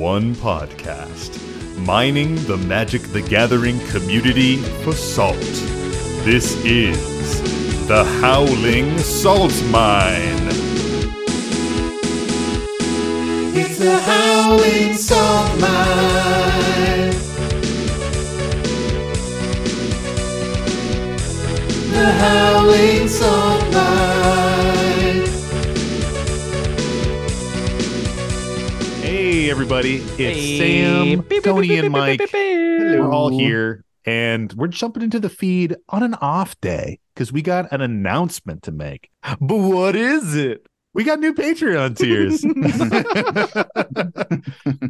one podcast, mining the Magic the Gathering community for salt. This is the Howling Salt Mine. It's the Howling Salt Mine. The Howling Salt Mine. Everybody, it's Hey. Sam, Beep, beep, Tony, beep, and beep, Mike. beep, beep, beep. We're all here, and we're jumping into the feed on an off day because we got an announcement to make. But what is it? We got new Patreon tiers.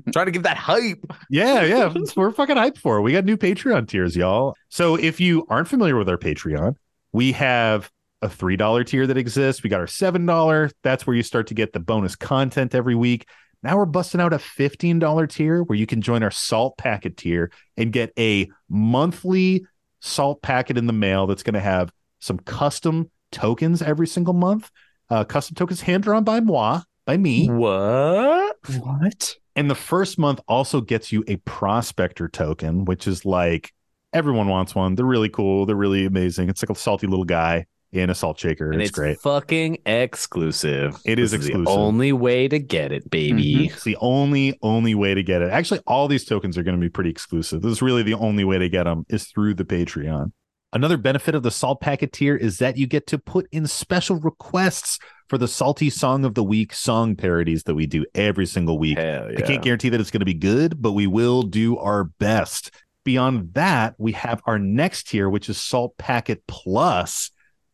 Trying to give that hype. yeah, yeah. We're fucking hyped for it. We got new Patreon tiers, y'all. So if you aren't familiar with our Patreon, we have a $3 tier that exists. We got our $7. That's where you start to get the bonus content every week. Now we're busting out a $15 tier where you can join our salt packet tier and get a monthly salt packet in the mail that's going to have some custom tokens every single month. Uh, custom tokens hand drawn by moi, by me. What? What? And the first month also gets you a prospector token, which is like everyone wants one. They're really cool. They're really amazing. It's like a salty little guy in a salt shaker. And it's, it's great. fucking exclusive. It is This exclusive. the only way to get it, baby. Mm-hmm. It's the only only way to get it. Actually, all these tokens are going to be pretty exclusive. This is really the only way to get them is through the Patreon. Another benefit of the Salt Packet tier is that you get to put in special requests for the Salty Song of the Week song parodies that we do every single week. Yeah. I can't guarantee that it's going to be good, but we will do our best. Beyond that, we have our next tier, which is Salt Packet Plus,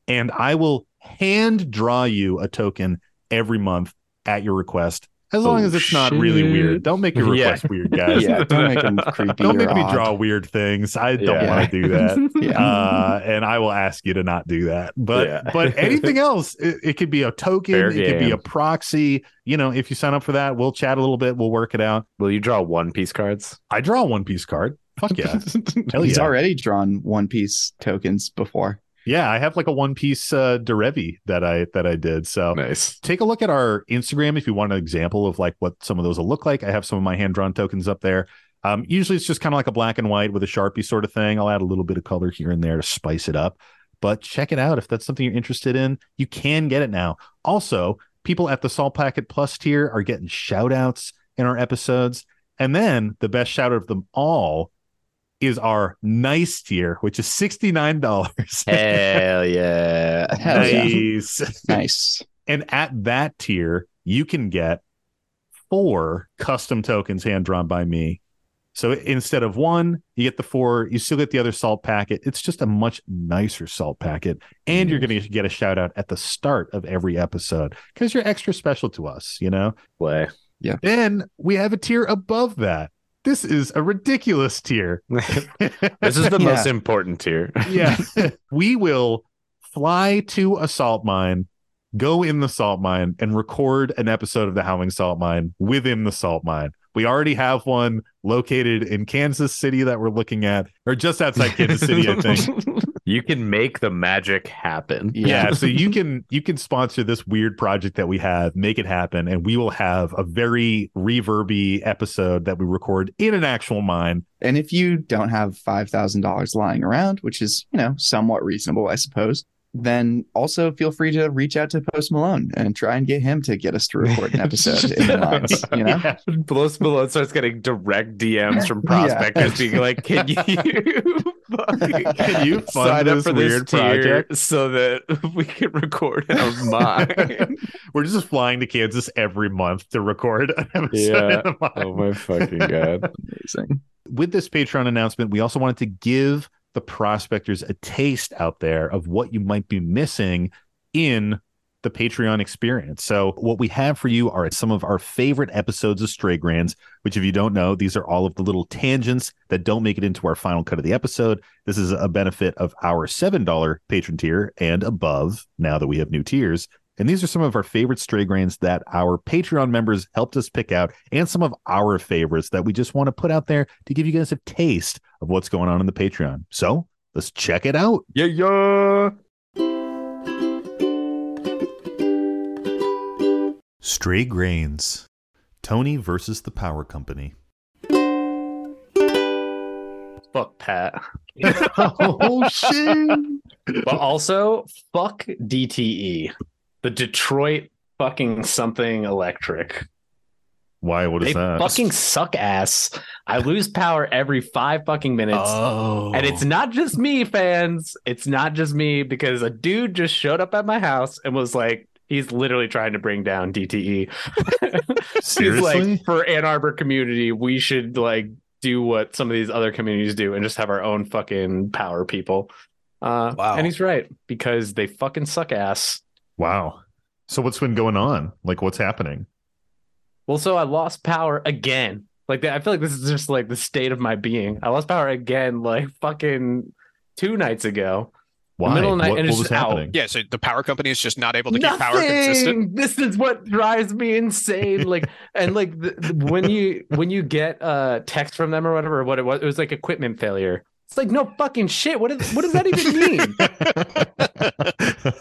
and I will hand draw you a token every month at your request, as long Oh, as it's not really weird. Don't make your Yeah. request weird, guys. Yeah, don't make them creepy. Don't make me odd. draw weird things. I don't Yeah. want to do that. Yeah. Uh, and I will ask you to not do that. But Yeah. but anything else, it, it could be a token, Fair it could be a proxy. You know, if you sign up for that, we'll chat a little bit, we'll work it out. Will you draw one piece cards? I draw one piece card. Fuck yeah. Hell He's already drawn One Piece tokens before. Yeah, I have like a one piece uh Derevi that I that I did. So Nice. take a look at our Instagram if you want an example of like what some of those will look like. I have some of my hand drawn tokens up there. Um, usually it's just kind of like a black and white with a sharpie sort of thing. I'll add a little bit of color here and there to spice it up. But check it out if that's something you're interested in. You can get it now. Also, people at the Salt Packet Plus tier are getting shout outs in our episodes. And then the best shout out of them all is our nice tier, which is $69. Hell yeah. Hell yeah. nice. Nice. And at that tier, you can get four custom tokens hand drawn by me. So instead of one, you get the four. You still get the other salt packet. It's just a much nicer salt packet. And you're going to get a shout out at the start of every episode because you're extra special to us, you know? Play. Yeah. Then we have a tier above that. This is a ridiculous tier. This is the Yeah. most important tier. yeah. we will fly to a salt mine, go in the salt mine, and record an episode of the Howling Salt Mine within the salt mine. We already have one located in Kansas City that we're looking at, or just outside Kansas City, I think. You can make the magic happen. Yeah, so you can you can sponsor this weird project that we have, make it happen, and we will have a very reverby episode that we record in an actual mine. And if you don't have five thousand dollars lying around, which is you know somewhat reasonable, I suppose, then also feel free to reach out to Post Malone and try and get him to get us to record an episode in the mines. You know, Yeah. Blows Malone starts getting direct DMs from Yeah. prospectors being like, "Can you, Can you fund sign up this for weird this tier project?" so that we can record in a mine?" We're just flying to Kansas every month to record an episode. Yeah. in the mine. oh my fucking god! amazing. With this Patreon announcement, we also wanted to give the prospectors a taste out there of what you might be missing in the Patreon experience. So, what we have for you are some of our favorite episodes of Stray Grains, which, if you don't know, these are all of the little tangents that don't make it into our final cut of the episode. This is a benefit of our $7 patron tier and above now that we have new tiers. And these are some of our favorite stray grains that our Patreon members helped us pick out, and some of our favorites that we just want to put out there to give you guys a taste of what's going on in the Patreon. So let's check it out. Yeah, yeah. Stray Grains. Tony versus the power company. Fuck Pat. oh shit! But also, fuck DTE. The Detroit fucking something electric. Why? What is They that? fucking suck ass. I lose power every five fucking minutes. oh, And it's not just me, fans. It's not just me because a dude just showed up at my house and was like, he's literally trying to bring down DTE. he's seriously. like, for Ann Arbor community, we should like do what some of these other communities do and just have our own fucking power people. Uh, Wow. And he's right because they fucking suck ass. Wow. So what's been going on? Like, what's happening? Well, so I lost power again. Like I feel like this is just like the state of my being. I lost power again, like fucking two nights ago. Why? middle of the night, what and what it's was just out. happening? Yeah, so the power company is just not able to keep power consistent. This is what drives me insane. Like, and like the, the- when you when you get a text from them or whatever, or what it was, it was like equipment failure. It's like no fucking shit. What is what does that even mean?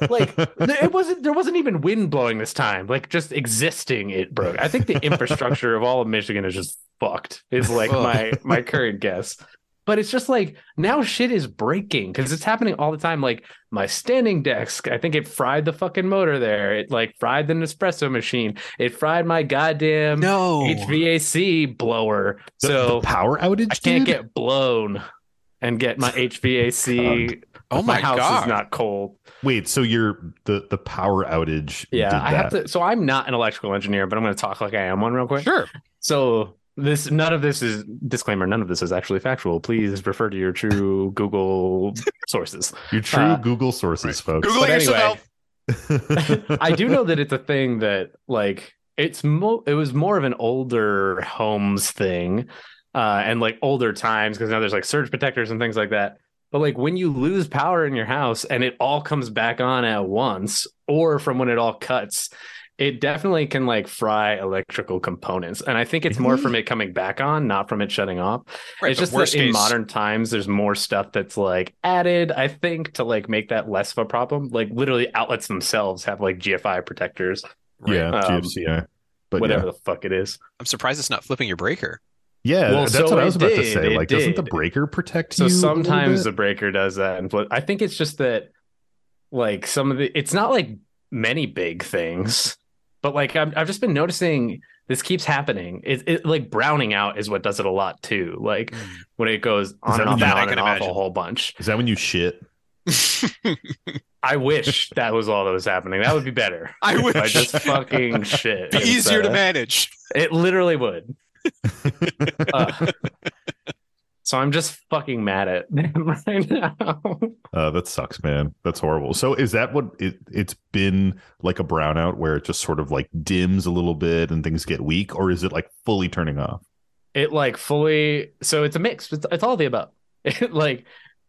like th- it wasn't there wasn't even wind blowing this time. Like just existing, it broke. I think the infrastructure of all of Michigan is just fucked. Is like my my current guess. But it's just like now shit is breaking because it's happening all the time. Like my standing desk, I think it fried the fucking motor there. It like fried the Nespresso machine. It fried my goddamn No. HVAC blower. The- so the power outage. I can't dude? get blown and get my HVAC. Oh my, house god. is not cold. Wait, so you're the the power outage? Yeah, did I have to. So I'm not an electrical engineer, but I'm going to talk like I am one real quick. Sure. So this none of this is disclaimer. None of this is actually factual. Please refer to your true Google sources. Your true Uh, Google sources, folks. Google But yourself. anyway, I do know that it's a thing that like it's mo- it was more of an older homes thing uh and like older times because now there's like surge protectors and things like that. But like when you lose power in your house and it all comes back on at once or from when it all cuts it definitely can like fry electrical components. And i think it's more from it coming back on not from it shutting off. Right, it's just worst that in modern times there's more stuff that's like added i think to like make that less of a problem. Like literally outlets themselves have like gfi protectors. Right. yeah, Um, GFCI. But whatever yeah, the fuck it is. I'm surprised it's not flipping your breaker. Yeah, Well, that's so what I it was about to say. it Like, doesn't the breaker protect so you? a little sometimes the breaker does that and flip- i think it's just that like some of the it's not like many big things but like i've, I've just been noticing this keeps happening it, it like browning out is what does it a lot too like hmm. when it goes on and off you- and on and off a whole bunch Is that when you shit? i wish that was all that was happening that would be better I If I wish. just fucking shit. Be easier to manage. It literally would. Uh, so I'm just fucking mad at them right now. Uh, that sucks, man. That's horrible. So is that what it, it's been like a brownout where it just sort of like dims a little bit and things get weak, or is it like fully turning off? It like fully. So it's a mix. It's, it's all the above. It like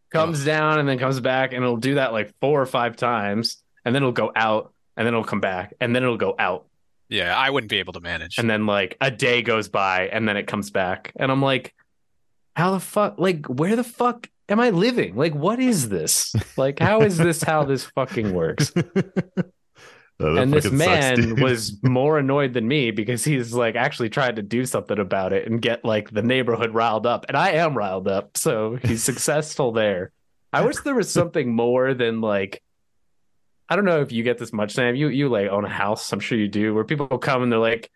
comes down and then comes back, and it'll do that like four or five times, and then it'll go out, and then it'll come back, and then it'll go out, Yeah, I wouldn't be able to manage. and then like a day goes by, and then it comes back, and I'm like, how the fuck? Like, where the fuck am I living? Like, what is this? Like, how is this how this fucking works? And this fucking sucks, man was more annoyed than me because he's like actually tried to do something about it and get like the neighborhood riled up and i am riled up so he's successful there i wish there was something more than like i don't know if you get this much sam you you like own a house i'm sure you do where people come and they're like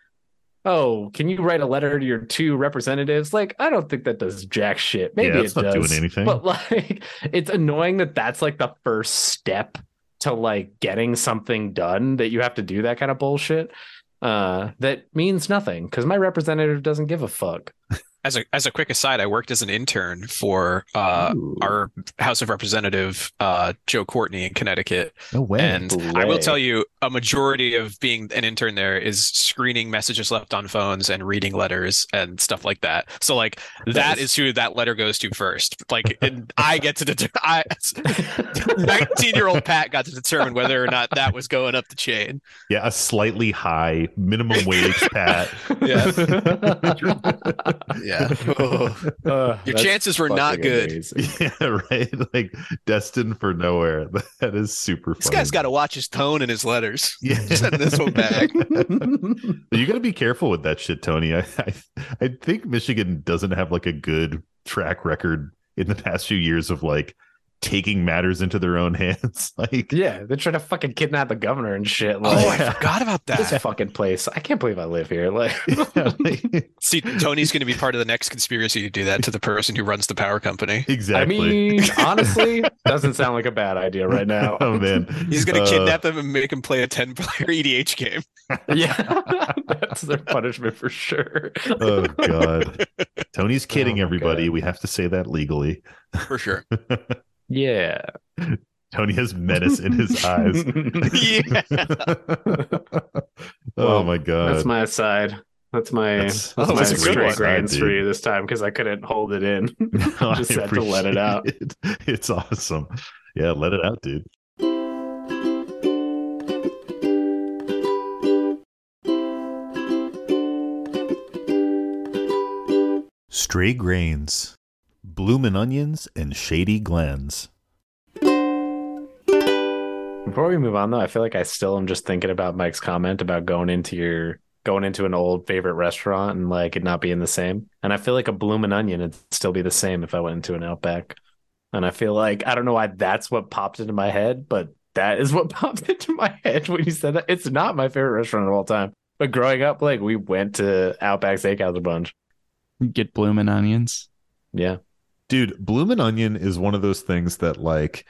oh can you write a letter to your two representatives? Like i don't think that does jack shit. Maybe yeah, it it's not does. doing anything. but like it's annoying that that's like the first step to like getting something done that you have to do that kind of bullshit uh that means nothing because my representative doesn't give a fuck as a as a quick aside, I worked as an intern for uh, Ooh. our House of Representative uh, Joe Courtney in Connecticut, no way. and I will tell you, a majority of being an intern there is screening messages left on phones and reading letters and stuff like that. So like that is- is who that letter goes to first. Like and I get to deter- I 19 year old Pat got to determine whether or not that was going up the chain. yeah, a slightly high minimum wage, Pat. Yeah. Yeah. Oh, Uh, your chances were not good. amazing. Yeah, right. Like destined for nowhere. That is super This funny. guy's got to watch his tone and his letters. Yeah. Send this one back. you got to be careful with that shit, Tony. I, I I think Michigan doesn't have like a good track record in the past few years of like taking matters into their own hands. Like, yeah, they're trying to fucking kidnap the governor and shit. Like, Oh, Like, I forgot about that. this fucking place. I can't believe I live here. Like, like, See, Tony's going to be part of the next conspiracy to do that to the person who runs the power company. Exactly. I mean, honestly, doesn't sound like a bad idea right now. oh man, He's going to Uh, kidnap them and make him play a 10 player EDH game. yeah, that's their punishment for sure. Oh god, Tony's kidding Oh, everybody. God. We have to say that legally. For sure. Yeah. Tony has menace in his eyes. Yeah. oh Well, my god. That's my aside. That's my That's- that's, that's my stray one. grains for you this time because I couldn't hold it in. I Just had to let it out. it. It's awesome. Yeah, let it out, dude. Stray grains, bloomin' onions, and shady glens. Before we move on though, I feel like I still am just thinking about Mike's comment about going into your going into an old favorite restaurant and like it not being the same. And I feel like a bloomin' onion would still be the same if I went into an Outback. And I feel like I don't know why that's what popped into my head, but that is what popped into my head when you said that. It's not my favorite restaurant of all time. But growing up, like we went to Outback Steakhouse a bunch. Get blooming onions. Yeah. Dude, bloomin' onion is one of those things that like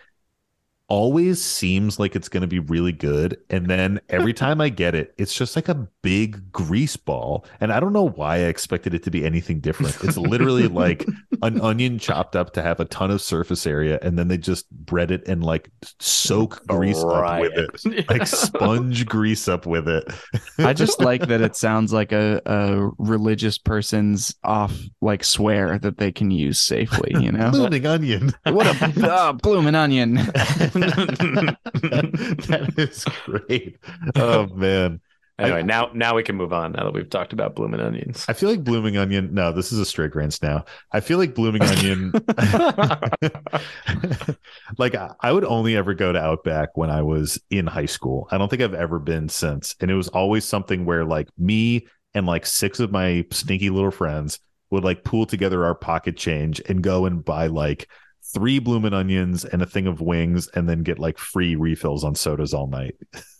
always seems like it's going to be really good and then every time I get it, it's just like a big grease ball and I don't know why I expected it to be anything different. It's literally like an onion chopped up to have a ton of surface area and then they just bread it and like soak grease up with it. Like sponge grease up with it. I just like that it sounds like a, a religious person's off like swear that they can use safely, you know? blooming onion. what a uh, blooming onion. that is great. Oh man. Anyway, now now we can move on now that we've talked about blooming onions. I feel like blooming onion. No, this is a stray grains now. I feel like blooming onion. like I I would only ever go to Outback when I was in high school. I don't think I've ever been since. And it was always something where like me and like six of my sneaky little friends would like pool together our pocket change and go and buy like three bloomin' onions and a thing of wings and then get like free refills on sodas all night.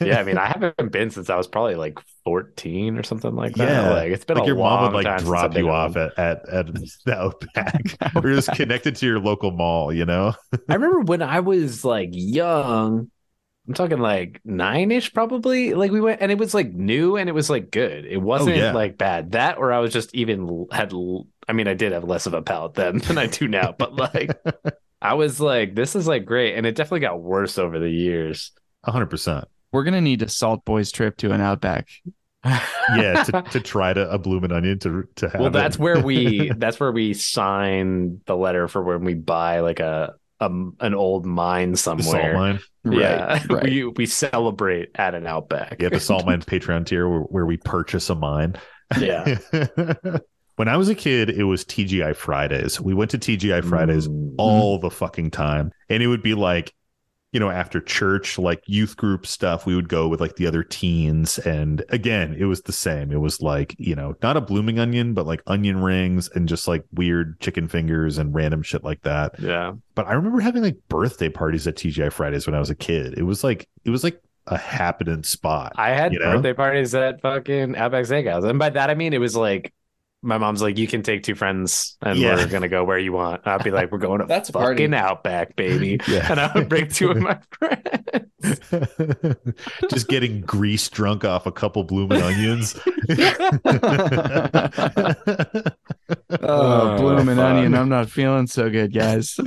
yeah, I mean, I haven't been since I was probably like 14 or something like that. Yeah. Like it's been like a your long mom would like drop you off at, at at the outback or just connected to your local mall you know I remember when I was like young. I'm talking like nine ish, probably. Like we went, and it was like new, and it was like good. It oh, wasn't yeah. like bad. That, or I was just even had. I mean, I did have less of a palate then than I do now, but like I was like, this is like great, and it definitely got worse over the years. 100% We're gonna need a Salt Boys trip to an Outback. yeah to, to try to a blooming onion to to have well it. that's where we that's where we sign the letter for when we buy like a, a an old mine the salt somewhere mine yeah right. we we celebrate at an outback yeah the salt mine patreon tier where, where we purchase a mine yeah when i was a kid it was tgi fridays we went to tgi fridays Mm. all the fucking time. And it would be like, you know, after church, like youth group stuff, we would go with like the other teens. And again, it was the same. It was like, you know, not a blooming onion, but like onion rings and just like weird chicken fingers and random shit like that. yeah But I remember having like birthday parties at TGI Fridays when I was a kid. It was like, it was like a happening spot. i had You know? birthday parties at fucking outback steakhouse and by that i mean it was like my mom's like you can take two friends and Yeah. we're gonna go where you want i'd be like we're going to That's a party. fucking outback baby Yeah. and i would bring two of my friends just getting grease drunk off a couple blooming onions. Oh, Oh, blooming fuck. onion. I'm not feeling so good, guys.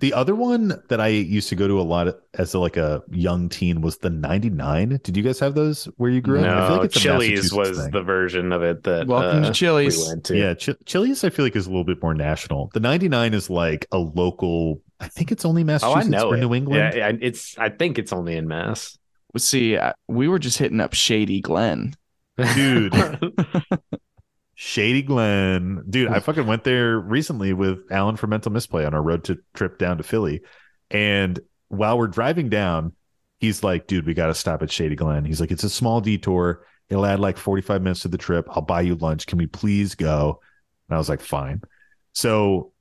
The other one that I used to go to a lot as a, like a young teen was the 99. Did you guys have those where you grew up? I feel no, like it's Chili's was thing. the version of it that Welcome uh, to Chili's. we went to. yeah, Ch- Chili's I feel like is a little bit more national. The 99 is like a local. I think it's only Oh, I Massachusetts know or it. New England. Yeah, yeah, it's. I think it's only in Mass. See, uh, we were just hitting up Shady Glen. dude. Shady Glen, dude. I fucking went there recently with Alan for Mental Misplay on our road to trip down to Philly, and while we're driving down, he's like, "Dude, we got to stop at Shady Glen." He's like, "It's a small detour. It'll add like forty five minutes to the trip. I'll buy you lunch. Can we please go?" And I was like, "Fine." So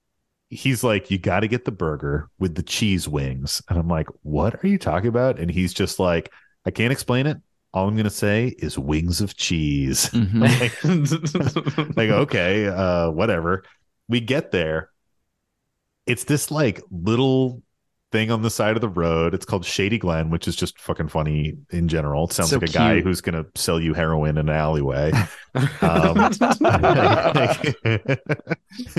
he's like, "You got to get the burger with the cheese wings," and I'm like, "What are you talking about?" And he's just like, "I can't explain it. All I'm gonna say is wings of cheese." Mhm. like okay uh whatever. We get there. It's this like little thing on the side of the road. It's called shady glen which is just fucking funny in general. It sounds So like a guy who's gonna sell you heroin in an alleyway um,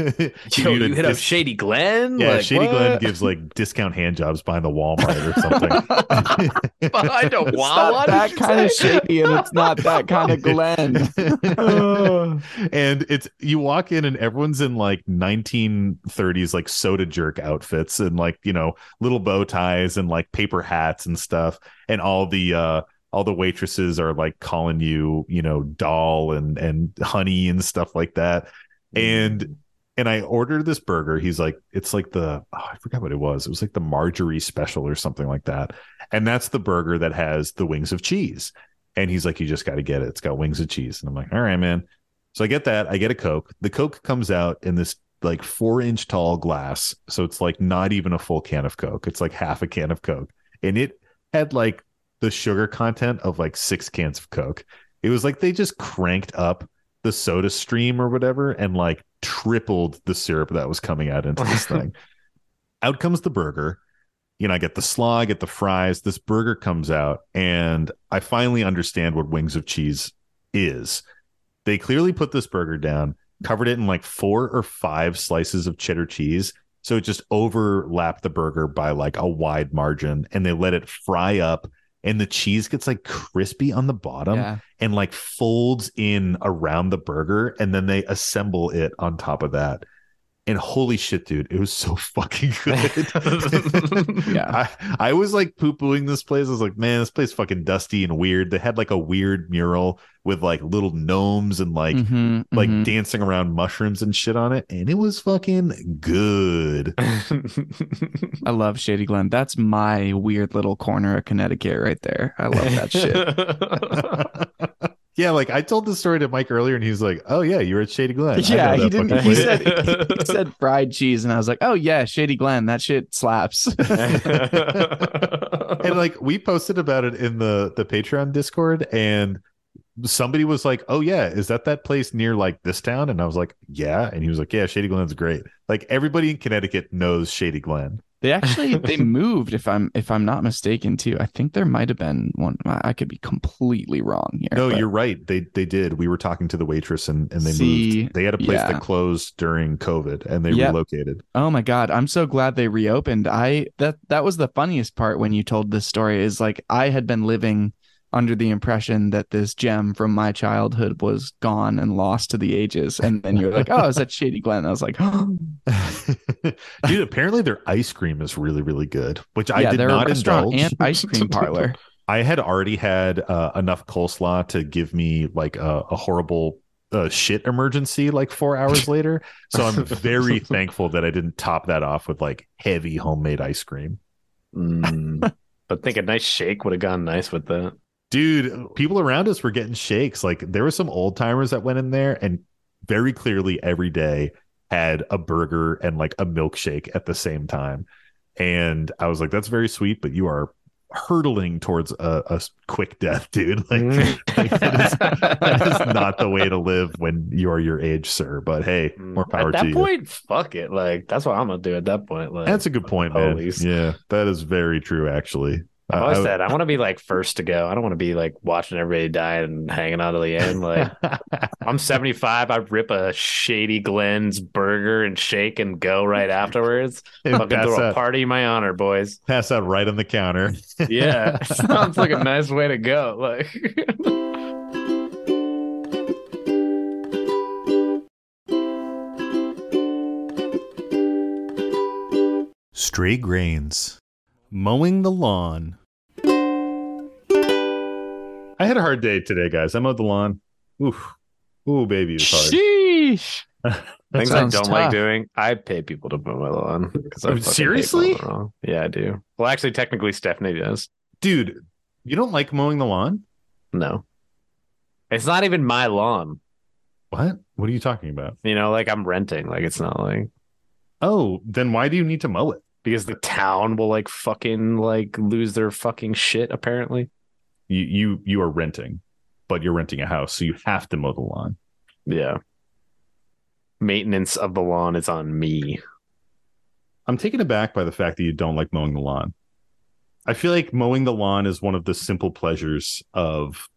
Yo, need a you hit up Shady Glen? yeah Like, shady glen gives like discount hand jobs behind the walmart or something Behind a It's Wawa. not did that you kind of shady, and it's not that kind of Glen. and it's you walk in and everyone's in like 1930s like soda jerk outfits and like you know little bow ties and like paper hats and stuff and all the uh all the waitresses are like calling you you know doll and and honey and stuff like that and mm. and I ordered this burger. He's like, it's like the oh, I forgot what it was. It was like the Marjorie special or something like that. And that's the burger that has the wings of cheese. And he's like, you just got to get it. It's got wings of cheese. And I'm like, all right, man. So I get that. I get a Coke. The Coke comes out in this like four inch tall glass. So it's like not even a full can of Coke. It's like half a can of Coke. And it had like the sugar content of like six cans of Coke. It was like they just cranked up the soda stream or whatever and like tripled the syrup that was coming out into this thing. out comes the burger. You know, I get the slaw, I get the fries. This burger comes out, and I finally understand what wings of cheese is. They clearly put this burger down, covered it in like four or five slices of cheddar cheese. So it just overlapped the burger by like a wide margin, and they let it fry up. And the cheese gets like crispy on the bottom yeah. and like folds in around the burger and then they assemble it on top of that. And holy shit, dude, it was so fucking good. Yeah. I, I was like poo pooing this place. I was like, man, this place is fucking dusty and weird. They had like a weird mural with like little gnomes and like Mhm, like mhm. dancing around mushrooms and shit on it. And it was fucking good. I love Shady Glen. That's my weird little corner of Connecticut right there. I love that shit. Yeah, like I told this story to Mike earlier and he was like, Oh yeah, you were at Shady Glen. Yeah, he didn't. He said he said fried cheese, and I was like, "Oh yeah, Shady Glen. That shit slaps." and like we posted about it in the the patreon discord and somebody was like oh yeah is that that place near like this town and i was like yeah and he was like yeah shady glen's great like everybody in connecticut knows shady glen they actually they moved, if I'm if I'm not mistaken, too. I think there might have been one. I could be completely wrong here. no but- you're right they they did we were talking to the waitress and and they See, moved they had a place yeah. that closed during covid and they Yep. relocated Oh my god, I'm so glad they reopened. I that that was the funniest part when you told this story is like I had been living under the impression that this gem from my childhood was gone and lost to the ages. And then you're like, oh, is that Shady Glen? I was like, oh, dude apparently their ice cream is really really good which i did not a indulge and ice cream parlor. I had already had uh, enough coleslaw to give me like a, a horrible uh, shit emergency like four hours later. So I'm very thankful that I didn't top that off with like heavy homemade ice cream. Mm. But think a nice shake would have gone nice with that. Dude, people around us were getting shakes. Like there were some old timers that went in there and very clearly every day had a burger and like a milkshake at the same time. And I was like, that's very sweet, but you are hurtling towards a, a quick death, dude. Like, like, that, is, that is not the way to live when you are your age, sir. But hey, more power Mm. At that to you. point, fuck it. Like that's what I'm gonna do at that point. Like That's a good point, man. Police. Yeah, that is very true, actually. I've Uh, always I- said I want to be like first to go. I don't want to be like watching everybody die and hanging out to the end. Like I'm 75. I rip a Shady Glen's burger and shake and go right afterwards. and Fucking pass, throw a out, party in my honor, boys. pass out right on the counter. Yeah, sounds like a nice way to go. Like Stray grains. Mowing the lawn. I had a hard day today, guys. I mowed the lawn. Oof. Ooh, baby, it's hard. Sheesh. Things I don't like doing, I pay people to mow my lawn. 'cause I Oh, seriously? lawn. Yeah, I do. Well, actually, technically, Stephanie does. Dude, you don't like mowing the lawn? No, it's not even my lawn. What? What are you talking about? You know, like I'm renting. Like it's not like Oh, then why do you need to mow it? Because the town will like fucking like lose their fucking shit. Apparently, You you you are renting, but you're renting a house, so you have to mow the lawn. yeah. Maintenance of the lawn is on me. I'm taken aback by the fact that you don't like mowing the lawn. I feel like mowing the lawn is one of the simple pleasures of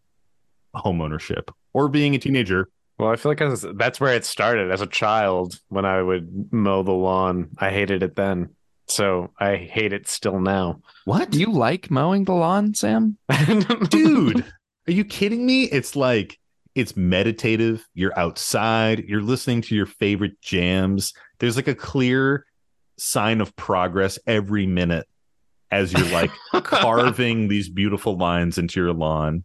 homeownership or being a teenager. Well, I feel like as, that's where it started as a child when I would mow the lawn. I hated it then. So I hate it still now. What? Do you like mowing the lawn, Sam? dude are you kidding me it's like it's meditative you're outside you're listening to your favorite jams there's like a clear sign of progress every minute as you're like carving these beautiful lines into your lawn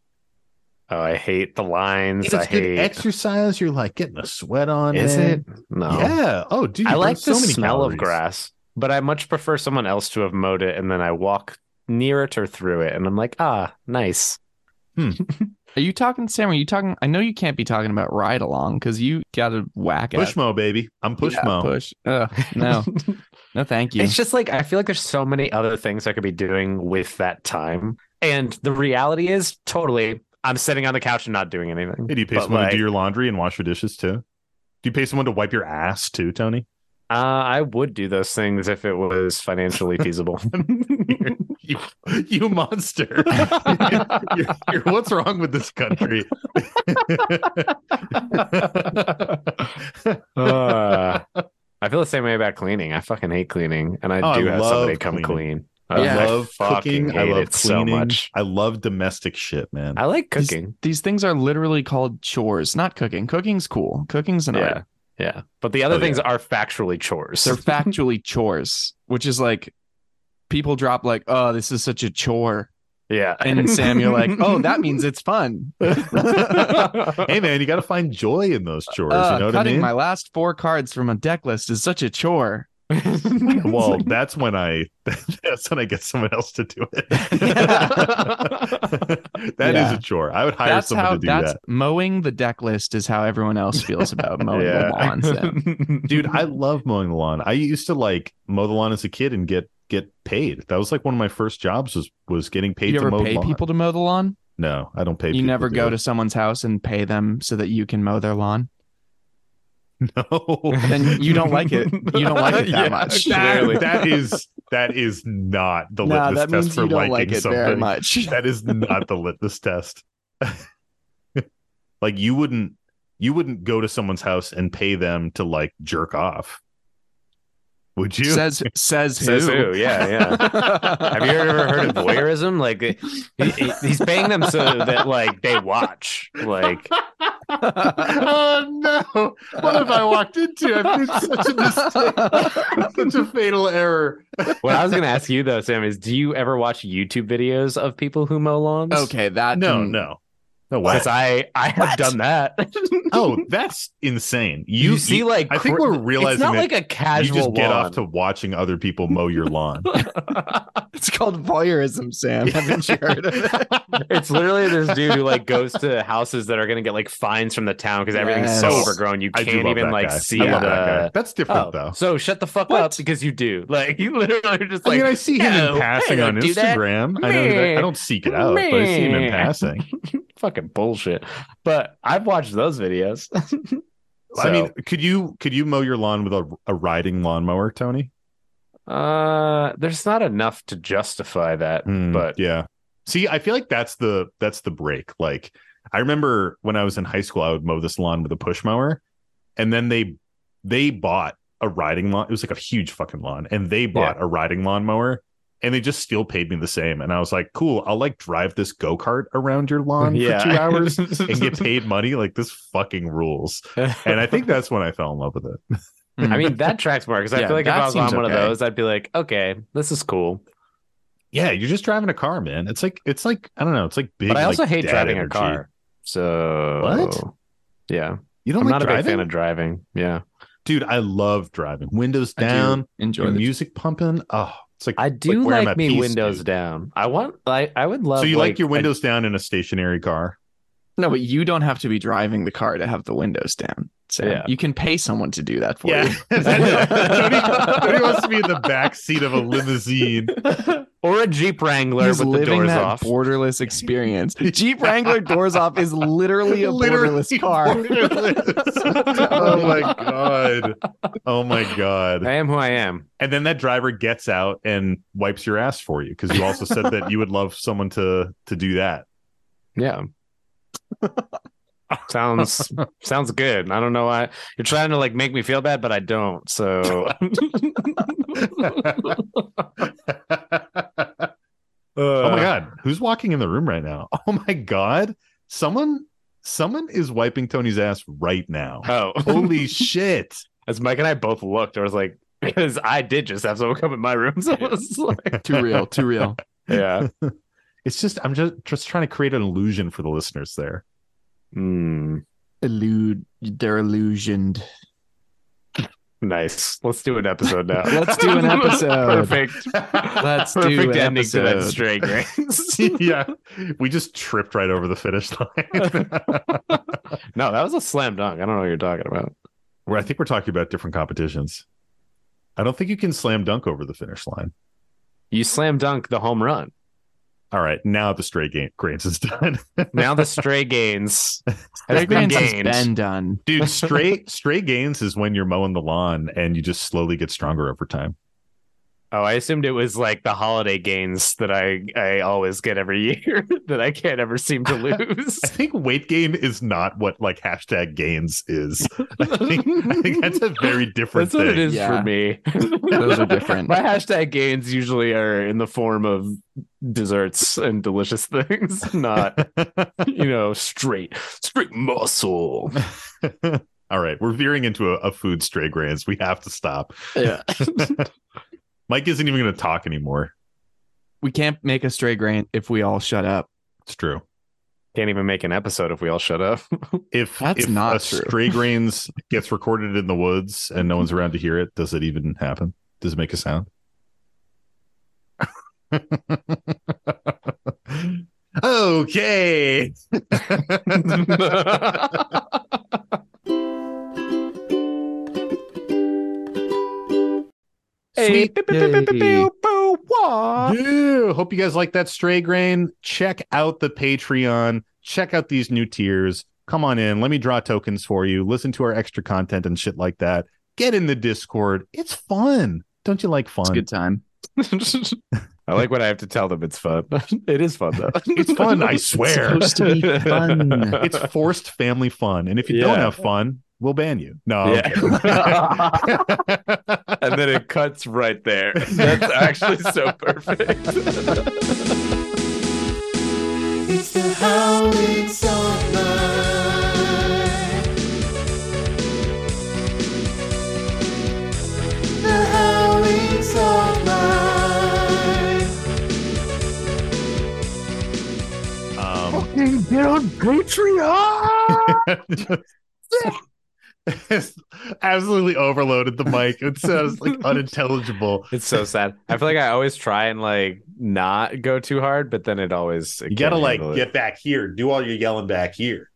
Oh, I hate the lines. it's I good hate. exercise you're like getting a sweat on Is it it? No. yeah oh dude I like the so many smell calories. of grass, but I much prefer someone else to have mowed it, and then I walk near it or through it, and I'm like, ah, nice. Are you talking, Sam? Are you talking? I know you can't be talking about ride along because you got to whack push at mo baby i'm push Yeah, mo Push. Ugh, no, no, thank you. It's just like I feel like there's so many other things I could be doing with that time, and the reality is totally. I'm sitting on the couch and not doing anything. hey, do you pay But, someone like, to do your laundry and wash your dishes too do you pay someone to wipe your ass too tony Uh, I would do those things if it was financially feasible. you, you monster. You're- you're- what's wrong with this country? Uh, I feel the same way about cleaning. I fucking hate cleaning, and I Oh, I do have somebody come cleaning. clean. I Yeah. love fucking cooking. I love it so cleaning. much. I love domestic shit, man. I like These- cooking. These things are literally called chores, not cooking. Cooking's cool. Cooking's an Yeah, art. Yeah. But the other Oh, things yeah. are factually chores. They're factually chores, which is like people drop like, "Oh, this is such a chore," yeah. and Sam, you're like, "Oh, that means it's fun." hey, man, you got to find joy in those chores. Uh, you know what I cutting mean? my last four cards from a deck list is such a chore. well, that's when I that's when I get someone else to do it. That is Yeah. a chore. I would hire that's someone how to do that's that. mowing the deck list is how everyone else feels about mowing Yeah. the lawn. Dude, I love mowing the lawn. I used to like mow the lawn as a kid and get get paid. That was like one of my first jobs was was getting paid you to ever mow pay lawn. people to mow the lawn? No, I don't pay. People. You never go to someone's house and pay them so that you can mow their lawn. no. Then you don't like it. You don't like it that Yeah, much. That- that is that is not the Nah, litmus test for liking like it something. very much. That is not the litmus test. like you wouldn't you wouldn't go to someone's house and pay them to like jerk off. Would you? Says says who? Says who? Yeah, yeah. Have you ever heard of voyeurism? Like he- he- he's paying them so that like they watch. Like oh no! What have I walked into? I've made such a mistake, such a fatal error. what I was gonna ask you though, Sam, is do you ever watch YouTube videos of people who mow lawns? Okay, that No, can- no, no way. Because I I have What? done that. Oh, that's insane. You, You, see, like I think cr- we're realizing it's not like a you casual just get lawn. off to watching other people mow your lawn. It's called voyeurism, Sam. Haven't you heard of it? it's literally this dude who like goes to houses that are gonna get like fines from the town because everything's so overgrown you can't even like guy. see I the. that uh, guy. That's different Oh, though. so shut the fuck What? up because you do. Like you literally are just I like mean, I see him in passing on. Instagram. I know that I don't seek it out, but I see him in Meh. passing. fucking bullshit. But I've watched those videos. I mean, could you could you mow your lawn with a, a riding lawnmower, Tony? uh, there's not enough to justify that. Hmm, but yeah. See, I feel like that's the that's the break. Like I remember when I was in high school, I would mow this lawn with a push mower, and then they they bought a riding lawn. It was like a huge fucking lawn, and they bought a riding lawnmower, and they just still paid me the same. And I was like, cool, I'll like drive this go kart around your lawn yeah, for two hours and get paid money. Like this fucking rules. And I think that's when I fell in love with it. I hmm. mean, that tracks more because I feel like if I was on seems one of those, I'd be like, okay, this is cool. Yeah, you're just driving a car, man. It's like it's like I don't know. It's like big. but I also like, hate driving energy. a car. So What? Yeah. You don't I'm like not a big fan of driving. Yeah. Dude, I love driving. Windows I do down, enjoy your the music pumping. Oh, it's like I do I'm like, me windows dude. down. I want like I would love So you like, like your a- windows down in a stationary car? No, but you don't have to be driving the car to have the windows down. So Yeah. you can pay someone to do that for Yeah. you. Tony, Tony wants to be in the back seat of a limousine. or a Jeep Wrangler He's with the living doors that off. borderless experience. Jeep Wrangler doors off is literally a borderless car. borderless. oh my god. Oh my god. I am who I am. And then that driver gets out and wipes your ass for you because you also said that you would love someone to to do that. Yeah. sounds sounds good. I don't know why you're trying to like make me feel bad, but I don't. So oh my uh, god, who's walking in the room right now? Oh my god. Someone someone is wiping Tony's ass right now. Oh, Holy shit. as Mike and I both looked, I was like, because I did just have someone come in my room. So I was like, too real, too real. yeah. It's just I'm just just trying to create an illusion for the listeners there. Hmm. Illude, they're illusioned. nice. Let's do an episode now. Let's do an episode. Perfect. Let's do Perfect an ending to that episode. stray grains. yeah. We just tripped right over the finish line. no, that was a slam dunk. I don't know what you're talking about. Where I think we're talking about different competitions. I don't think you can slam dunk over the finish line. You slam dunk the home run. All right, now the straight game grains is done. Now the stray gains has Stray been Grains has been done. Dude, straight straight gains is when you're mowing the lawn and you just slowly get stronger over time. Oh, I assumed it was like the holiday gains that I I always get every year that I can't ever seem to lose. I think weight gain is not what like hashtag gains is. I think, I think that's a very different That's what it thing. is Yeah. for me. Those are different. My hashtag gains usually are in the form of desserts and delicious things, not you know straight straight muscle. All right, we're veering into a, a food stray grains. We have to stop. Yeah. Mike isn't even going to talk anymore. We can't make a stray grain if we all shut up. It's true. Can't even make an episode if we all shut up. If That's if not a true. stray grains gets recorded in the woods and no one's around to hear it, does it even happen? Does it make a sound? okay. Sweet. Yeah. Hope you guys like that stray grain. Check out the Patreon. Check out these new tiers. Come on in. Let me draw tokens for you. Listen to our extra content and shit like that. Get in the Discord. It's fun. Don't you like It's fun? a good time. I like what I have to tell them. It's fun. it is fun though. It's fun, I swear. supposed to be fun. It's forced family fun. And if you don't have fun, we'll ban you. No. Yeah. kidding. and then it cuts right there. That's actually so perfect. It's the howling song night. The howling song night. um, Get on Patreon. It's absolutely overloaded the mic. It sounds like unintelligible. It's so sad. I feel like I always try and like not go too hard, but then it always it You gotta like it. get back here. Do all your yelling back here.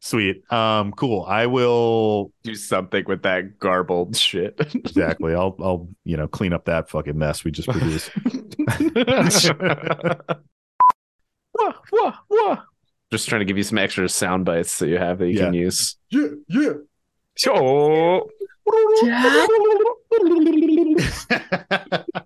Sweet. Um, cool. I will do something with that garbled shit. exactly. I'll I'll you know clean up that fucking mess we just produced. Wah, wah, wah. Just trying to give you some extra sound bites that you have that you can use. yeah, yeah. So